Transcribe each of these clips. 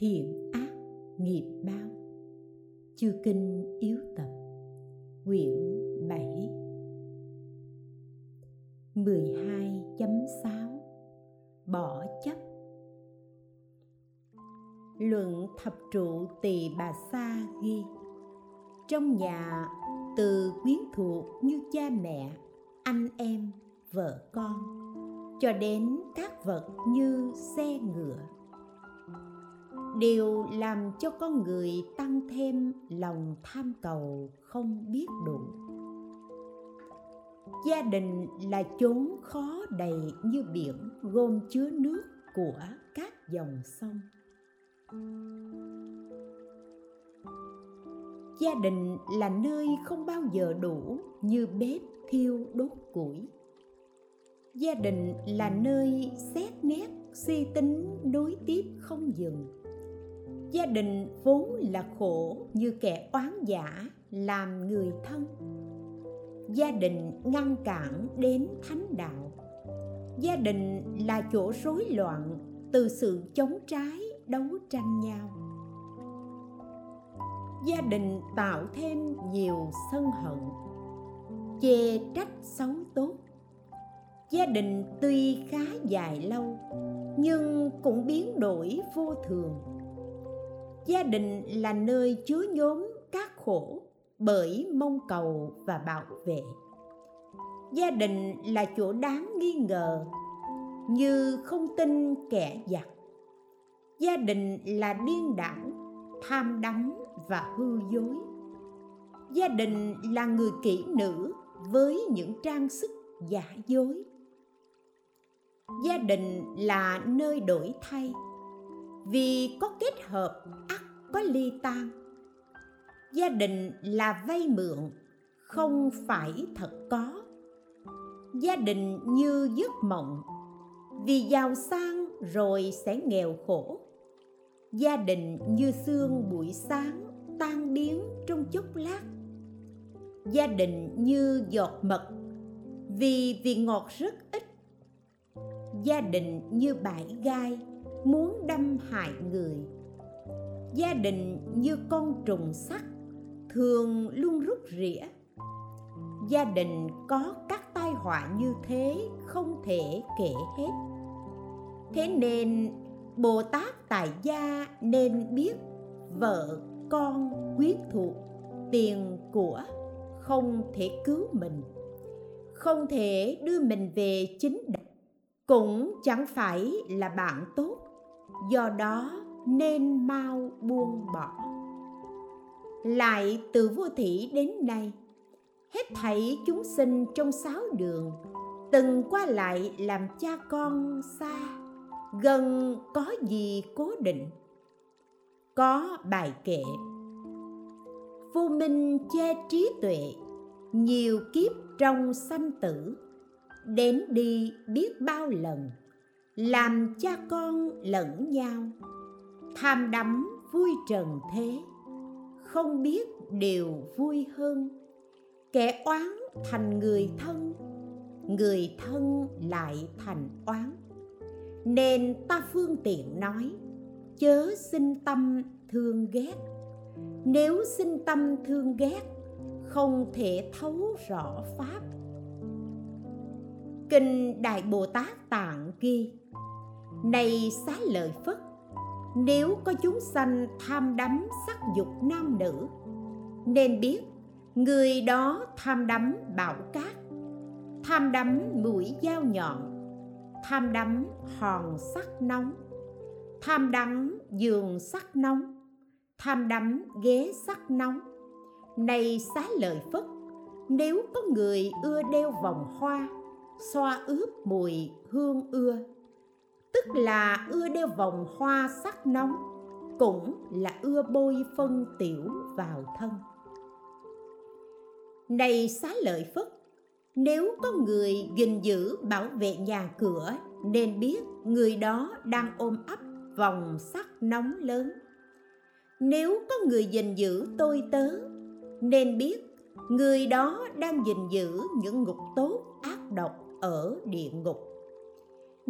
thiện ác nghiệp báo chư kinh yếu tập quyển 7 12.6 Bỏ chấp. Luận thập trụ tỳ bà sa ghi Trong nhà từ quyến thuộc như cha mẹ, anh em, vợ con cho đến các vật như xe ngựa đều làm cho con người tăng thêm lòng tham cầu không biết đủ. Gia đình là chốn khó đầy như biển, gồm chứa nước của các dòng sông. Gia đình là nơi không bao giờ đủ như bếp, thiêu, đốt củi. Gia đình là nơi xét nét suy tính đối tiếp không dừng gia đình vốn là khổ như kẻ oán giả, làm người thân. Gia đình ngăn cản đến thánh đạo. Gia đình là chỗ rối loạn từ sự chống trái đấu tranh nhau. Gia đình tạo thêm nhiều sân hận, chê trách xấu tốt. Gia đình tuy khá dài lâu, nhưng cũng biến đổi vô thường gia đình là nơi chứa nhóm các khổ bởi mong cầu và bảo vệ. Gia đình là chỗ đáng nghi ngờ, như không tin kẻ giặc. Gia đình là điên đảo, tham đắm và hư dối. Gia đình là người kỹ nữ với những trang sức giả dối. Gia đình là nơi đổi thay vì có kết hợp ắt có ly tan gia đình là vay mượn, không phải thật có. Gia đình như giấc mộng, vì giàu sang rồi sẽ nghèo khổ. Gia đình như sương buổi sáng tan biến trong chốc lát. Gia đình như giọt mật, vì vị ngọt rất ít. Gia đình như bãi gai muốn đâm hại người. Gia đình như con trùng sắt, thường luôn rút rỉa. Gia đình có các tai họa như thế không thể kể hết. Thế nên bồ tát tại gia nên biết vợ con quyến thuộc, tiền của không thể cứu mình, không thể đưa mình về chính đạo, cũng chẳng phải là bạn tốt do đó nên mau buông bỏ. Lại từ vô thị đến nay, hết thảy chúng sinh trong sáu đường từng qua lại làm cha con xa, gần có gì cố định. Có bài kệ vô minh che trí tuệ, nhiều kiếp trong sanh tử, đến đi biết bao lần làm cha con lẫn nhau. Tham đắm vui trần thế. Không biết điều vui hơn. Kẻ oán thành người thân người thân lại thành oán. Nên ta phương tiện nói, chớ sinh tâm thương ghét. Nếu sinh tâm thương ghét, không thể thấu rõ pháp. Kinh đại bồ tát tạng ghi này xá lợi phất, nếu có chúng sanh tham đắm sắc dục nam nữ, nên biết người đó tham đắm bảo cát, tham đắm mũi dao nhọn, tham đắm hòn sắc nóng, tham đắm giường sắc nóng, tham đắm ghế sắc nóng. Này xá lợi phất, nếu có người ưa đeo vòng hoa, xoa ướp mùi hương ưa tức là ưa đeo vòng hoa sắc nóng, cũng là ưa bôi phân tiểu vào thân. Này xá lợi phất, nếu có người gìn giữ bảo vệ nhà cửa, nên biết người đó đang ôm ấp vòng sắc nóng lớn. Nếu có người gìn giữ tôi tớ, nên biết người đó đang gìn giữ những ngục tốt ác độc ở địa ngục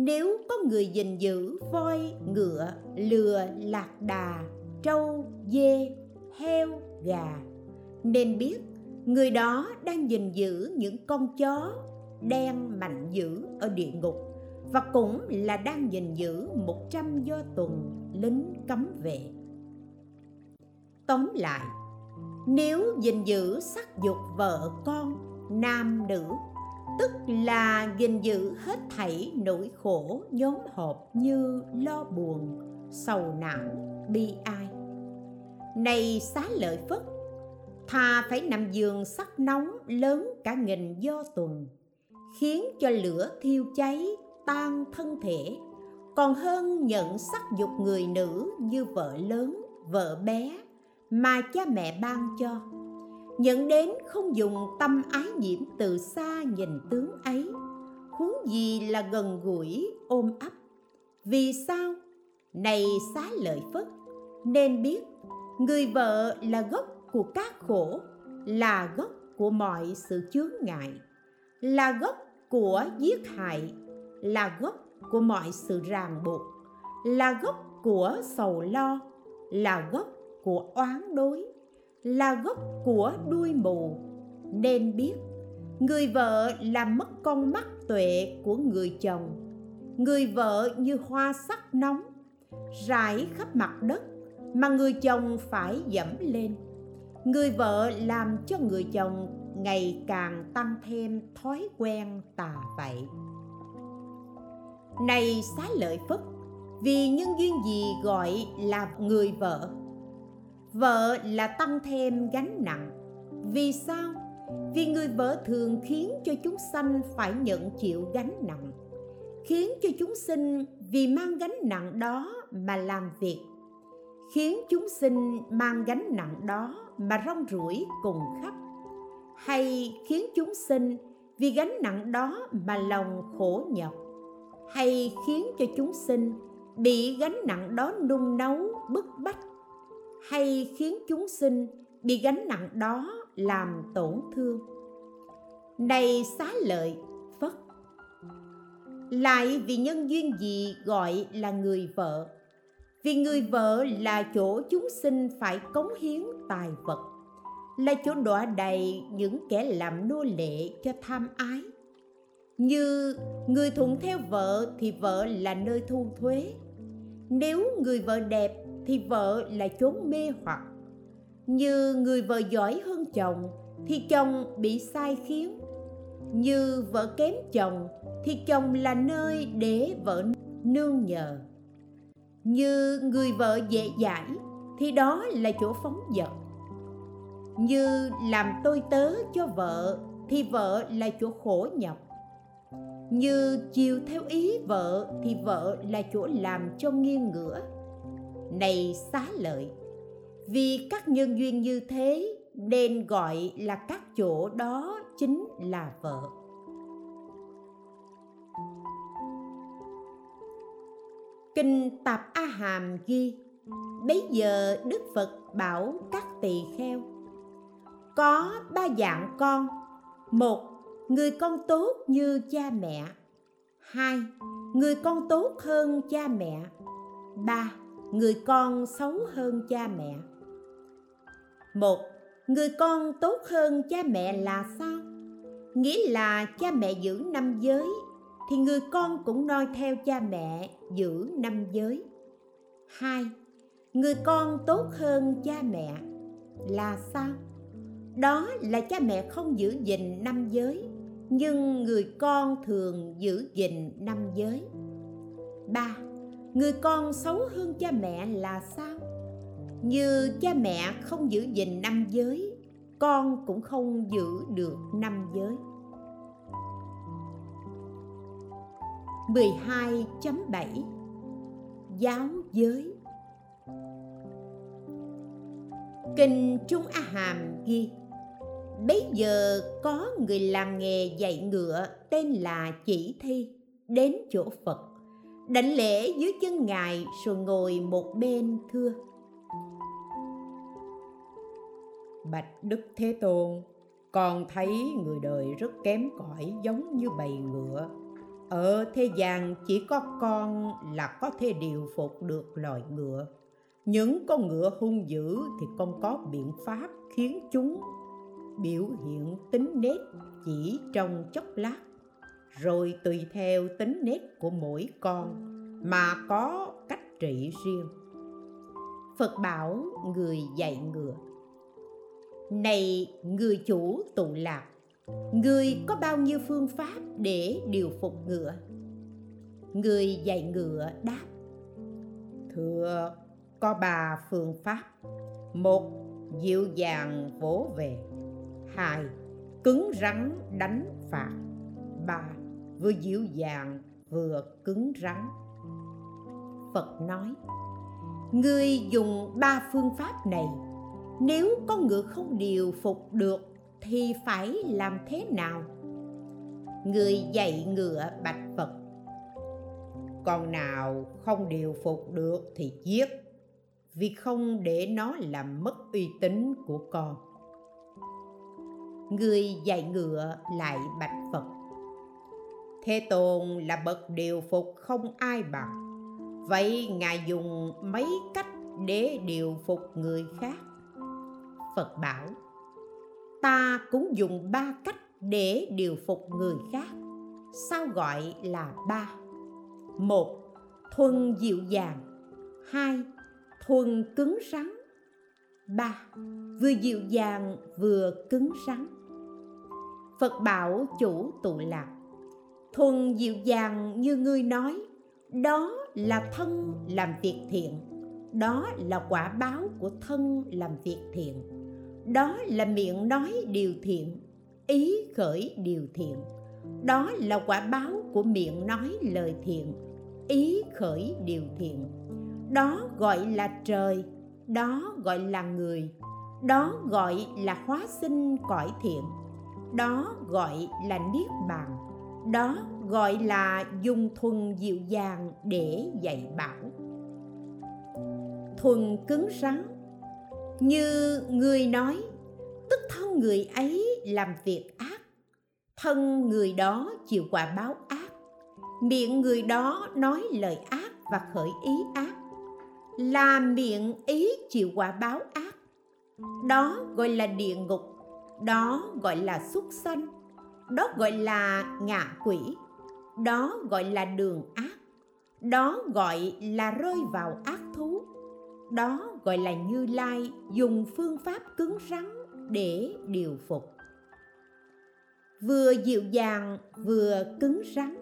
nếu có người gìn giữ voi, ngựa, lừa, lạc đà, trâu, dê, heo, gà, nên biết người đó đang gìn giữ những con chó đen mạnh dữ ở địa ngục và cũng là đang gìn giữ một trăm do tuần lính cấm vệ. Tóm lại, nếu gìn giữ sắc dục vợ con nam nữ tức là gìn giữ hết thảy nỗi khổ nhóm họp như lo buồn, sầu não, bi ai. Này xá lợi phất, thà phải nằm giường sắc nóng lớn cả nghìn do tuần, khiến cho lửa thiêu cháy, tan thân thể, còn hơn nhận sắc dục người nữ như vợ lớn, vợ bé mà cha mẹ ban cho nhận đến không dùng tâm ái nhiễm từ xa nhìn tướng ấy. Huống gì là gần gũi, ôm ấp. Vì sao? Này xá lợi phất, nên biết, người vợ là gốc của các khổ, là gốc của mọi sự chướng ngại, là gốc của giết hại, là gốc của mọi sự ràng buộc, là gốc của sầu lo, là gốc của oán đối là gốc của đuôi mù. Nên biết, người vợ làm mất con mắt tuệ của người chồng. Người vợ như hoa sắc nóng, rải khắp mặt đất mà người chồng phải dẫm lên. Người vợ làm cho người chồng ngày càng tăng thêm thói quen tà vậy. Này xá lợi phất, vì nhân duyên gì gọi là người vợ? Vợ là tăng thêm gánh nặng. Vì sao? Vì người vợ thường khiến cho chúng sanh phải nhận chịu gánh nặng. Khiến cho chúng sinh vì mang gánh nặng đó mà làm việc. Khiến chúng sinh mang gánh nặng đó mà rong ruổi cùng khắp. Hay khiến chúng sinh vì gánh nặng đó mà lòng khổ nhọc. Hay khiến cho chúng sinh bị gánh nặng đó nung nấu bức bách hay khiến chúng sinh bị gánh nặng đó làm tổn thương. Này xá lợi, phất! Lại vì nhân duyên gì gọi là người vợ? Vì người vợ là chỗ chúng sinh phải cống hiến tài vật, là chỗ đọa đầy những kẻ làm nô lệ cho tham ái. Như người thuận theo vợ thì vợ là nơi thu thuế. Nếu người vợ đẹp thì vợ là chốn mê hoặc. Như người vợ giỏi hơn chồng thì chồng bị sai khiến. Như vợ kém chồng thì chồng là nơi để vợ nương nhờ. Như người vợ dễ dãi thì đó là chỗ phóng dật như làm tôi tớ cho vợ thì vợ là chỗ khổ nhọc. Như chiều theo ý vợ thì vợ là chỗ làm cho nghiêng ngửa này xá lợi. Vì các nhân duyên như thế, nên gọi là các chỗ đó chính là vợ. Kinh tạp a hàm ghi, bấy giờ đức phật bảo các tỳ kheo, có ba dạng con, một, người con tốt như cha mẹ, hai, người con tốt hơn cha mẹ, ba người con xấu hơn cha mẹ. Một, người con tốt hơn cha mẹ là sao? Nghĩa là cha mẹ giữ năm giới, thì người con cũng noi theo cha mẹ giữ năm giới. Hai, người con tốt hơn cha mẹ là sao? Đó là cha mẹ không giữ gìn năm giới, nhưng người con thường giữ gìn năm giới. Ba người con xấu hơn cha mẹ là sao? Như cha mẹ không giữ gìn năm giới, con cũng không giữ được năm giới. 12.7 Giáo giới. Kinh Trung A Hàm ghi, Bấy giờ có người làm nghề dạy ngựa tên là Chỉ Thi, đến chỗ Phật đảnh lễ dưới chân ngài rồi ngồi một bên thưa. Bạch đức thế tôn, con thấy người đời rất kém cỏi giống như bầy ngựa. Ở thế gian chỉ có con là có thể điều phục được loài ngựa. Những con ngựa hung dữ thì con có biện pháp khiến chúng biểu hiện tính nết chỉ trong chốc lát rồi tùy theo tính nết của mỗi con mà có cách trị riêng. Phật bảo người dạy ngựa, này người chủ tụ lạc, người có bao nhiêu phương pháp để điều phục ngựa? Người dạy ngựa đáp, thưa, có ba phương pháp. Một, dịu dàng vỗ về. Hai, cứng rắn đánh phạt. Ba vừa dịu dàng, vừa cứng rắn. Phật nói, ngươi dùng ba phương pháp này, nếu con ngựa không điều phục được thì phải làm thế nào? Người dạy ngựa bạch phật, con nào không điều phục được thì giết, vì không để nó làm mất uy tín của con. Người dạy ngựa lại bạch phật thế tôn là bậc điều phục không ai bằng. Vậy ngài dùng mấy cách để điều phục người khác? Phật bảo, ta cũng dùng ba cách để điều phục người khác. Sao gọi là ba? Một, thuần dịu dàng. Hai, thuần cứng rắn. Ba, vừa dịu dàng vừa cứng rắn. Phật bảo chủ tụ lạc thuần dịu dàng như ngươi nói. Đó là thân làm việc thiện. Đó là quả báo của thân làm việc thiện. Đó là miệng nói điều thiện, ý khởi điều thiện. Đó là quả báo của miệng nói lời thiện, ý khởi điều thiện. Đó gọi là trời, đó gọi là người. Đó gọi là hóa sinh cõi thiện. Đó gọi là niết bàn đó gọi là dùng thuần dịu dàng để dạy bảo. Thuần cứng rắn. Như người nói, tức thân người ấy làm việc ác, thân người đó chịu quả báo ác. Miệng người đó nói lời ác và khởi ý ác, là miệng ý chịu quả báo ác. Đó gọi là địa ngục, đó gọi là súc sanh đó gọi là ngạ quỷ. Đó gọi là đường ác. Đó gọi là rơi vào ác thú. Đó gọi là như lai dùng phương pháp cứng rắn để điều phục. Vừa dịu dàng, vừa cứng rắn.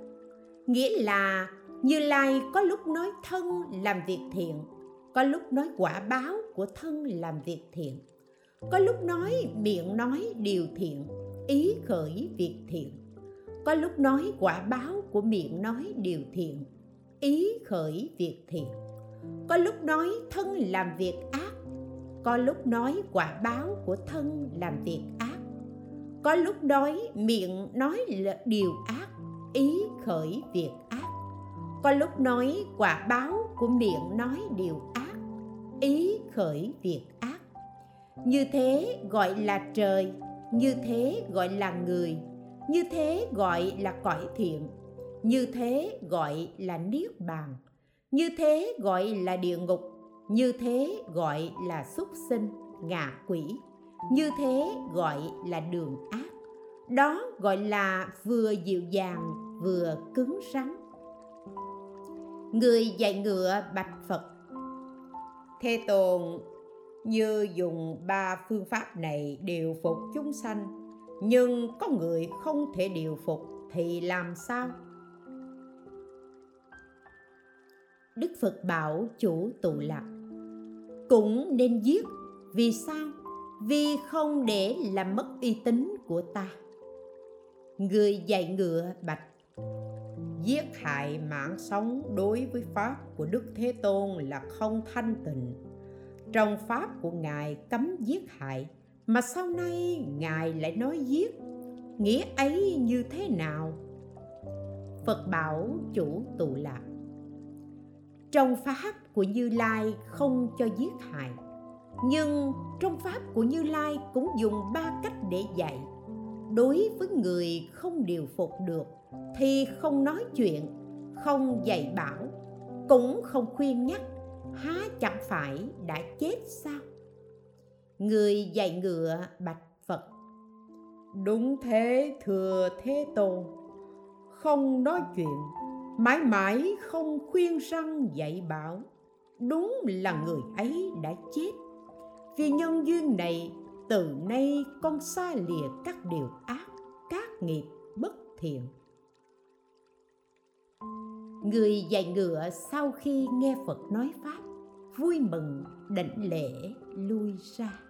Nghĩa là như lai có lúc nói thân làm việc thiện, có lúc nói quả báo của thân làm việc thiện, có lúc nói miệng nói điều thiện ý khởi việc thiện. Có lúc nói quả báo của miệng nói điều thiện, ý khởi việc thiện. Có lúc nói thân làm việc ác, có lúc nói quả báo của thân làm việc ác. Có lúc nói miệng nói điều ác, ý khởi việc ác. Có lúc nói quả báo của miệng nói điều ác, ý khởi việc ác. Như thế gọi là trời như thế gọi là người, như thế gọi là cõi thiện, như thế gọi là niết bàn, như thế gọi là địa ngục, như thế gọi là súc sinh, ngạ quỷ, như thế gọi là đường ác. Đó gọi là vừa dịu dàng, vừa cứng rắn. Người dạy ngựa bạch phật. Thế tồn như dùng ba phương pháp này điều phục chúng sanh. Nhưng có người không thể điều phục thì làm sao? Đức phật bảo chủ tụ lạc, cũng nên giết. Vì sao? Vì không để làm mất uy tín của ta. Người dạy ngựa bạch, giết hại mạng sống đối với pháp của đức thế tôn là không thanh tịnh trong pháp của ngài cấm giết hại, mà sau nay ngài lại nói giết. Nghĩa ấy như thế nào? Phật bảo chủ tụ lạc trong pháp của như lai không cho giết hại, nhưng trong pháp của như lai cũng dùng ba cách để dạy. Đối với người không điều phục được thì không nói chuyện, không dạy bảo, cũng không khuyên nhắc há chẳng phải đã chết sao? Người dạy ngựa bạch phật. Đúng thế thừa thế tôn. Không nói chuyện, mãi mãi không khuyên răng dạy bảo. Đúng là người ấy đã chết. Vì nhân duyên này, từ nay con xa lìa các điều ác, các nghiệp bất thiện người dạy ngựa sau khi nghe phật nói pháp, vui mừng, đảnh lễ, lui ra.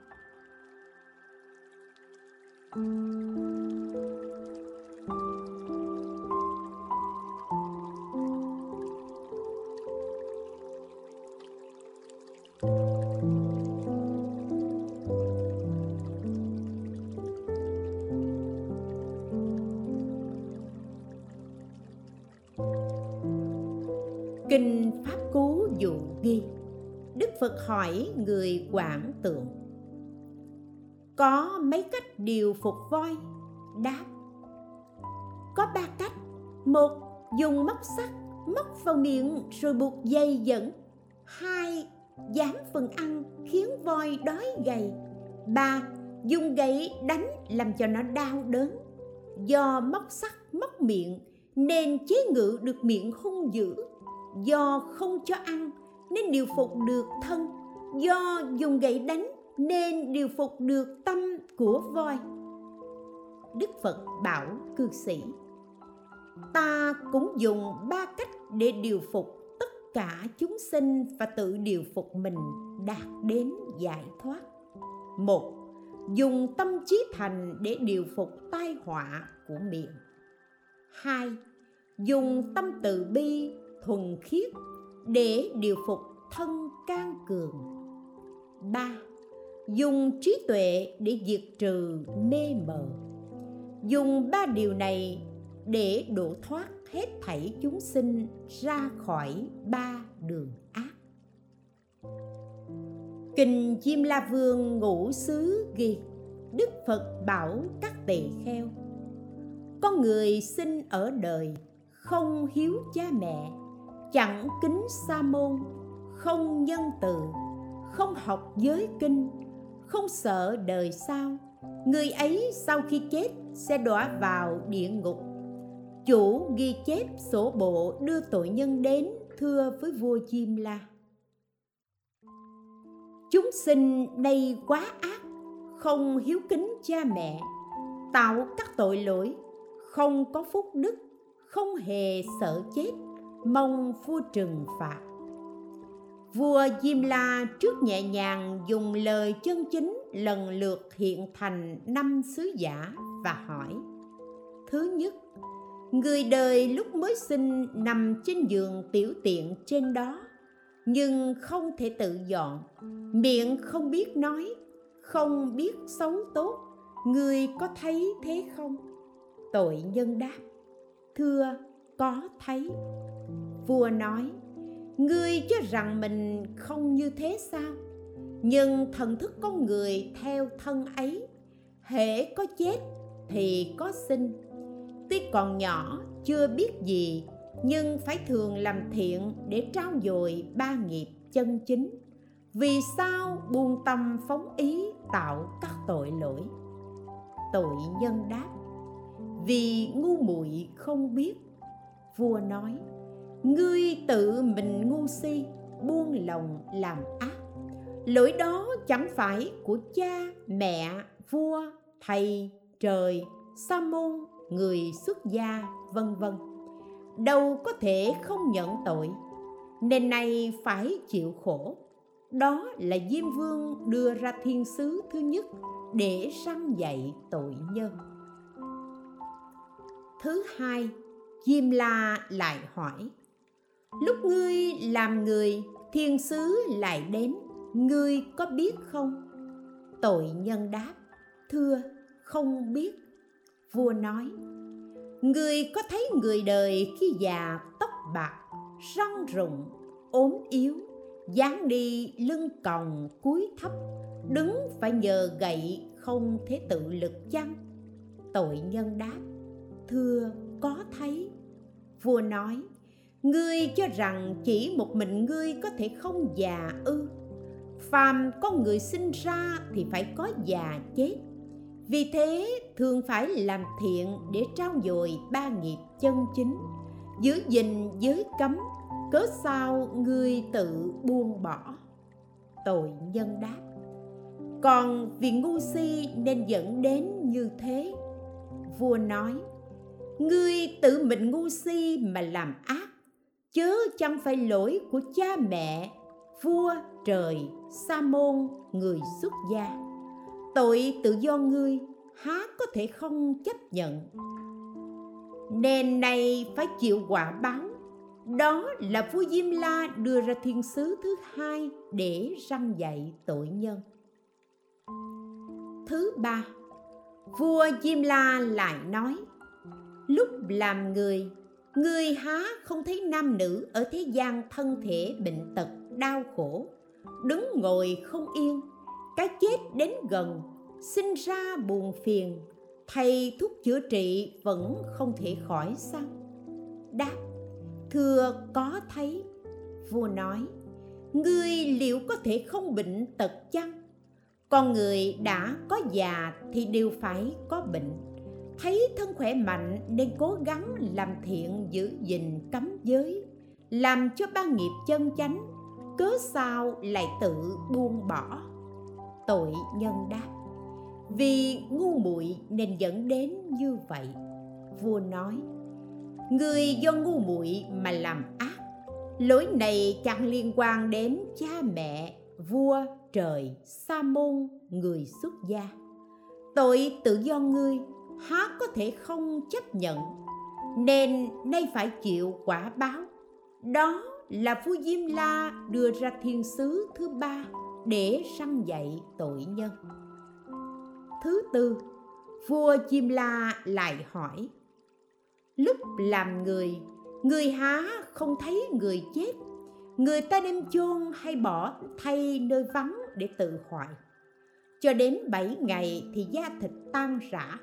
Kinh Pháp Cú Dụ ghi. Đức Phật hỏi người quảng tượng. Có mấy cách điều phục voi? Đáp Có ba cách. Một, dùng móc sắt móc vào miệng rồi buộc dây dẫn. Hai, giảm phần ăn khiến voi đói gầy. Ba, dùng gậy đánh làm cho nó đau đớn. Do móc sắt móc miệng nên chế ngự được miệng hung dữ do không cho ăn nên điều phục được thân. Do dùng gậy đánh nên điều phục được tâm của voi. Đức phật bảo cư sĩ, ta cũng dùng ba cách để điều phục tất cả chúng sinh và tự điều phục mình đạt đến giải thoát. Một, dùng tâm trí thành để điều phục tai họa của miệng. Hai, dùng tâm từ bi thuần khiết để điều phục thân can cường. Ba, dùng trí tuệ để diệt trừ mê mờ. Dùng ba điều này để độ thoát hết thảy chúng sinh ra khỏi ba đường ác. Kinh chim la vương ngũ xứ ghi, đức phật bảo các tỳ kheo, con người sinh ở đời không hiếu cha mẹ chẳng kính sa môn, không nhân từ, không học giới kinh, không sợ đời sau. Người ấy sau khi chết sẽ đọa vào địa ngục. Chủ ghi chép sổ bộ đưa tội nhân đến, thưa với vua chim la. Chúng sinh đây quá ác, không hiếu kính cha mẹ, tạo các tội lỗi, không có phúc đức, không hề sợ chết mong vua trừng phạt. Vua diêm la trước nhẹ nhàng dùng lời chân chính lần lượt hiện thành năm sứ giả và hỏi, thứ nhất, người đời lúc mới sinh nằm trên giường tiểu tiện trên đó, nhưng không thể tự dọn, miệng không biết nói, không biết xấu tốt, người có thấy thế không? Tội nhân đáp, thưa, có thấy vua nói, ngươi cho rằng mình không như thế sao? Nhưng thần thức con người theo thân ấy, hễ có chết thì có sinh. Tuy còn nhỏ, chưa biết gì, nhưng phải thường làm thiện để trao dồi ba nghiệp chân chính. Vì sao buông tâm phóng ý tạo các tội lỗi? Tội nhân đáp, vì ngu muội không biết. Vua nói ngươi tự mình ngu si, buông lòng làm ác. Lỗi đó chẳng phải của cha, mẹ, vua, thầy, trời, sa môn, người xuất gia, vân vân. Đâu có thể không nhận tội. Nên nay phải chịu khổ. Đó là diêm vương đưa ra thiên sứ thứ nhất để răn dạy tội nhân. Thứ hai, diêm la lại hỏi lúc ngươi làm người, thiên sứ lại đến. Ngươi có biết không? Tội nhân đáp, thưa, không biết. Vua nói người có thấy người đời khi già tóc bạc, răng rụng, ốm yếu, dáng đi lưng còng cúi thấp, đứng phải nhờ gậy không thể tự lực chăng? Tội nhân đáp, thưa, có thấy. Vua nói ngươi cho rằng chỉ một mình ngươi có thể không già ư? Phàm con người sinh ra thì phải có già chết. Vì thế, thường phải làm thiện để trao dồi ba nghiệp chân chính. Giữ gìn giới cấm, cớ sao ngươi tự buông bỏ? Tội nhân đáp. Còn vì ngu si nên dẫn đến như thế. Vua nói, ngươi tự mình ngu si mà làm ác chớ chẳng phải lỗi của cha mẹ, vua trời, sa môn, người xuất gia. Tội tự do ngươi, há có thể không chấp nhận? Nên này phải chịu quả báo. Đó là vua diêm la đưa ra thiên sứ thứ hai để răng dạy tội nhân. Thứ ba, vua diêm la lại nói, lúc làm người người há không thấy nam nữ ở thế gian thân thể bệnh tật, đau khổ. Đứng ngồi không yên, cái chết đến gần, sinh ra buồn phiền. Thầy thuốc chữa trị vẫn không thể khỏi sao? Đáp, thưa, có thấy. Vua nói ngươi liệu có thể không bệnh tật chăng? Con người đã có già thì đều phải có bệnh thấy thân khỏe mạnh nên cố gắng làm thiện giữ gìn cấm giới, làm cho ba nghiệp chân chánh, cớ sao lại tự buông bỏ? Tội nhân đáp, vì ngu muội nên dẫn đến như vậy. Vua nói, người do ngu muội mà làm ác, lỗi này chẳng liên quan đến cha mẹ, vua, trời, sa môn, người xuất gia. Tội tự do ngươi há có thể không chấp nhận, nên nay phải chịu quả báo. Đó là vua diêm la đưa ra thiên sứ thứ ba để săn dạy tội nhân. Thứ tư, vua diêm la lại hỏi, lúc làm người người há không thấy người chết? Người ta đem chôn hay bỏ thay nơi vắng để tự hoại? Cho đến bảy ngày thì da thịt tan rã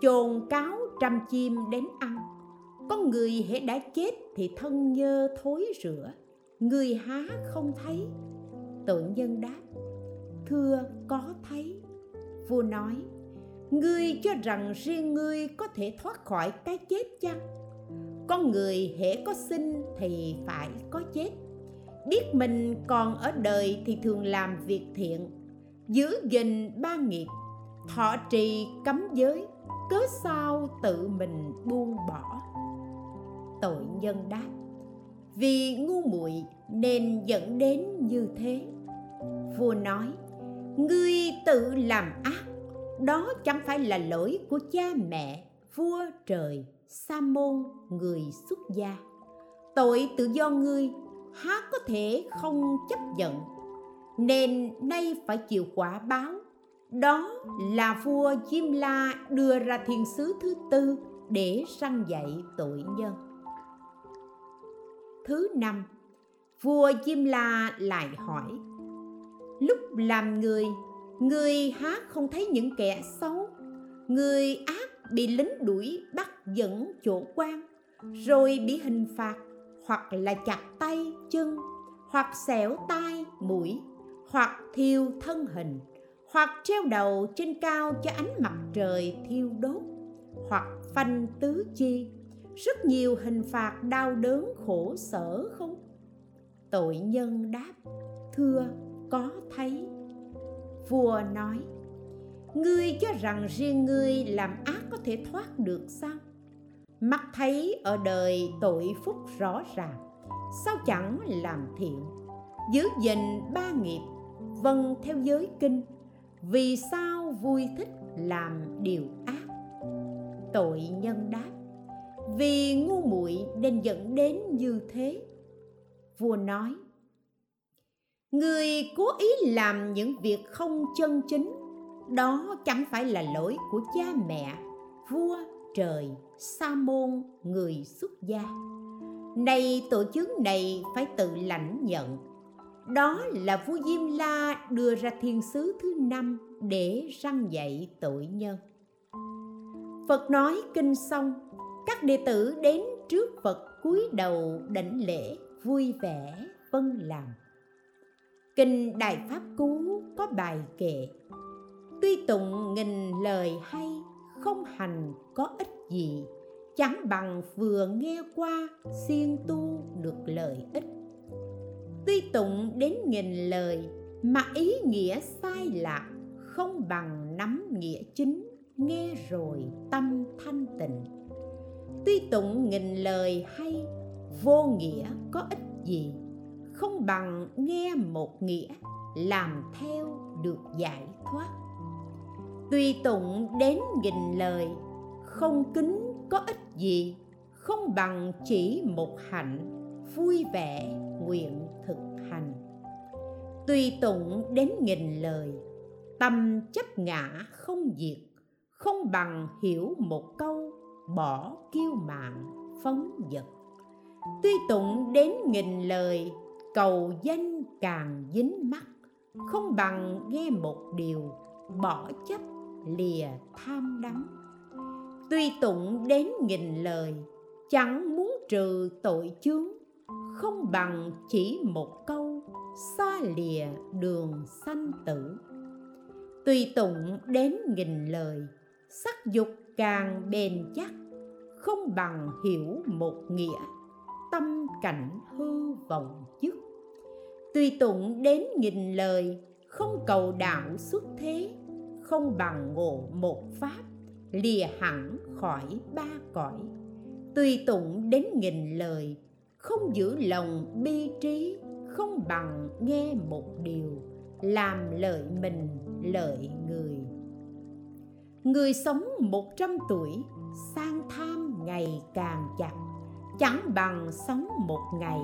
chồn cáo trăm chim đến ăn. Con người hễ đã chết thì thân nhơ thối rửa. Người há không thấy tội nhân đáp. Thưa, có thấy. Vua nói, ngươi cho rằng riêng ngươi có thể thoát khỏi cái chết chăng? Con người hễ có sinh thì phải có chết. Biết mình còn ở đời thì thường làm việc thiện. Giữ gìn ba nghiệp, thọ trì cấm giới cớ sao tự mình buông bỏ tội nhân đáp vì ngu muội nên dẫn đến như thế. Vua nói, ngươi tự làm ác, đó chẳng phải là lỗi của cha mẹ, vua trời sa môn người xuất gia. Tội tự do ngươi, há có thể không chấp nhận, nên nay phải chịu quả báo đó là vua Diêm La đưa ra thiên sứ thứ tư để săn dạy tội nhân. Thứ năm, vua Diêm La lại hỏi: Lúc làm người, người há không thấy những kẻ xấu, người ác bị lính đuổi bắt dẫn chỗ quan, rồi bị hình phạt hoặc là chặt tay chân, hoặc xẻo tai mũi, hoặc thiêu thân hình hoặc treo đầu trên cao cho ánh mặt trời thiêu đốt, hoặc phanh tứ chi. Rất nhiều hình phạt đau đớn khổ sở không? Tội nhân đáp, thưa, có thấy. Vua nói, ngươi cho rằng riêng ngươi làm ác có thể thoát được sao? Mắt thấy ở đời tội phúc rõ ràng, sao chẳng làm thiện? Giữ gìn ba nghiệp vâng theo giới kinh vì sao vui thích làm điều ác? Tội nhân đáp, vì ngu muội nên dẫn đến như thế. Vua nói, người cố ý làm những việc không chân chính, đó chẳng phải là lỗi của cha mẹ, vua trời sa môn người xuất gia. Nay tội chứng này phải tự lãnh nhận đó là vua diêm la đưa ra thiên sứ thứ năm để răng dạy tội nhân. Phật nói kinh xong, các đệ tử đến trước phật cúi đầu đảnh lễ, vui vẻ vân làm kinh đại pháp cú có bài kệ, tuy tụng nghìn lời hay, không hành có ích gì, chẳng bằng vừa nghe qua, siêng tu được lợi ích tuy tụng đến nghìn lời, mà ý nghĩa sai lạc, không bằng nắm nghĩa chính, nghe rồi tâm thanh tịnh. Tuy tụng nghìn lời hay, vô nghĩa có ích gì, không bằng nghe một nghĩa, làm theo được giải thoát. Tuy tụng đến nghìn lời, không kính có ích gì, không bằng chỉ một hạnh, vui vẻ nguyện hành. Tuy tụng đến nghìn lời, tâm chấp ngã không diệt, không bằng hiểu một câu, bỏ kiêu mạng, phóng vật tuy tụng đến nghìn lời, cầu danh càng dính mắt, không bằng nghe một điều, bỏ chấp, lìa tham đắm. Tuy tụng đến nghìn lời, chẳng muốn trừ tội chướng, không bằng chỉ một câu xa lìa đường sanh tử. Tùy tụng đến nghìn lời, sắc dục càng bền chắc, không bằng hiểu một nghĩa, tâm cảnh hư vọng dứt. Tùy tụng đến nghìn lời, không cầu đạo xuất thế, không bằng ngộ một pháp, lìa hẳn khỏi ba cõi. Tùy tụng đến nghìn lời, không giữ lòng bi trí không bằng nghe một điều, làm lợi mình, lợi người. Người sống một trăm tuổi, sang tham ngày càng chặt, chẳng bằng sống một ngày,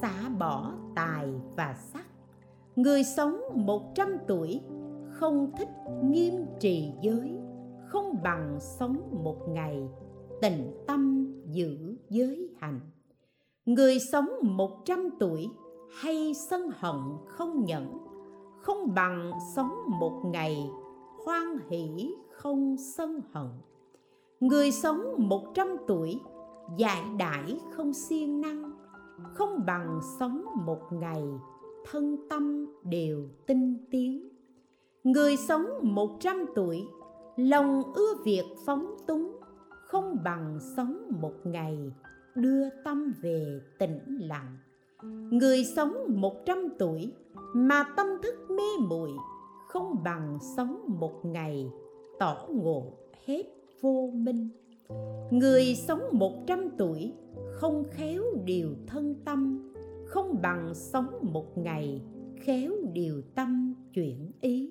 xả bỏ tài và sắc. Người sống một trăm tuổi, không thích nghiêm trì giới, không bằng sống một ngày, tịnh tâm giữ giới hạnh. Người sống một trăm tuổi hay sân hận không nhẫn không bằng sống một ngày, hoan hỷ không sân hận. Người sống một trăm tuổi dại đãi không siêng năng, không bằng sống một ngày, thân tâm đều tinh tiến. Người sống một trăm tuổi, lòng ưa việc phóng túng, không bằng sống một ngày, đưa tâm về tĩnh lặng người sống một trăm tuổi mà tâm thức mê muội, không bằng sống một ngày tỏ ngộ hết vô minh. Người sống một trăm tuổi không khéo điều thân tâm, không bằng sống một ngày khéo điều tâm chuyển ý.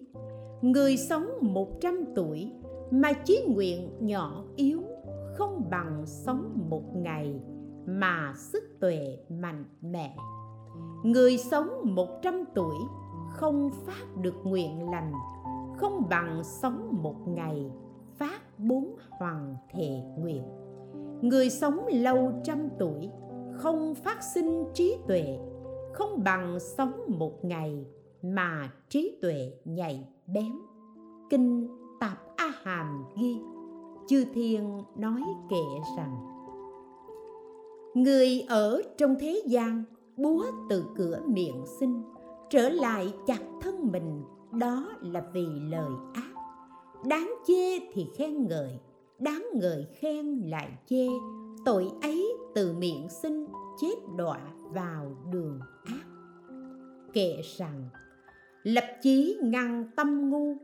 Người sống một trăm tuổi mà chí nguyện nhỏ yếu, không bằng sống một ngày mà sức tuệ mạnh mẽ. Người sống một trăm tuổi không phát được nguyện lành, không bằng sống một ngày phát bốn hoàng thệ nguyện. Người sống lâu trăm tuổi không phát sinh trí tuệ, không bằng sống một ngày mà trí tuệ nhạy bén. Kinh tạp a hàm ghi, chư thiên nói kệ rằng người ở trong thế gian, búa từ cửa miệng sinh trở lại chặt thân mình, đó là vì lời ác. Đáng chê thì khen ngợi, đáng ngợi khen lại chê. Tội ấy từ miệng sinh chết đọa vào đường ác. Kệ rằng, lập chí ngăn tâm ngu,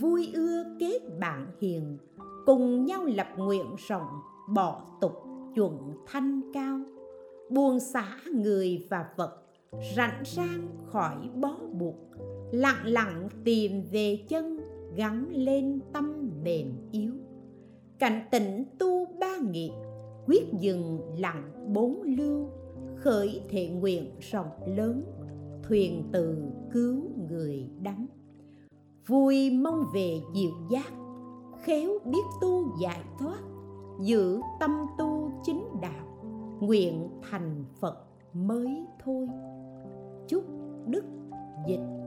vui ưa kết bạn hiền. Cùng nhau lập nguyện rộng, bỏ tục chuẩn thanh cao buông xả người và vật, rảnh rang khỏi bó buộc, lặng lặng tìm về chân, gắn lên tâm mềm yếu. Cảnh tỉnh tu ba nghiệp, quyết dừng lặng bốn lưu, khởi thệ nguyện rộng lớn, thuyền từ cứu người đắm. Vui mong về diệu giác khéo biết tu giải thoát, giữ tâm tu nguyện thành phật mới thôi. Chúc đức dịch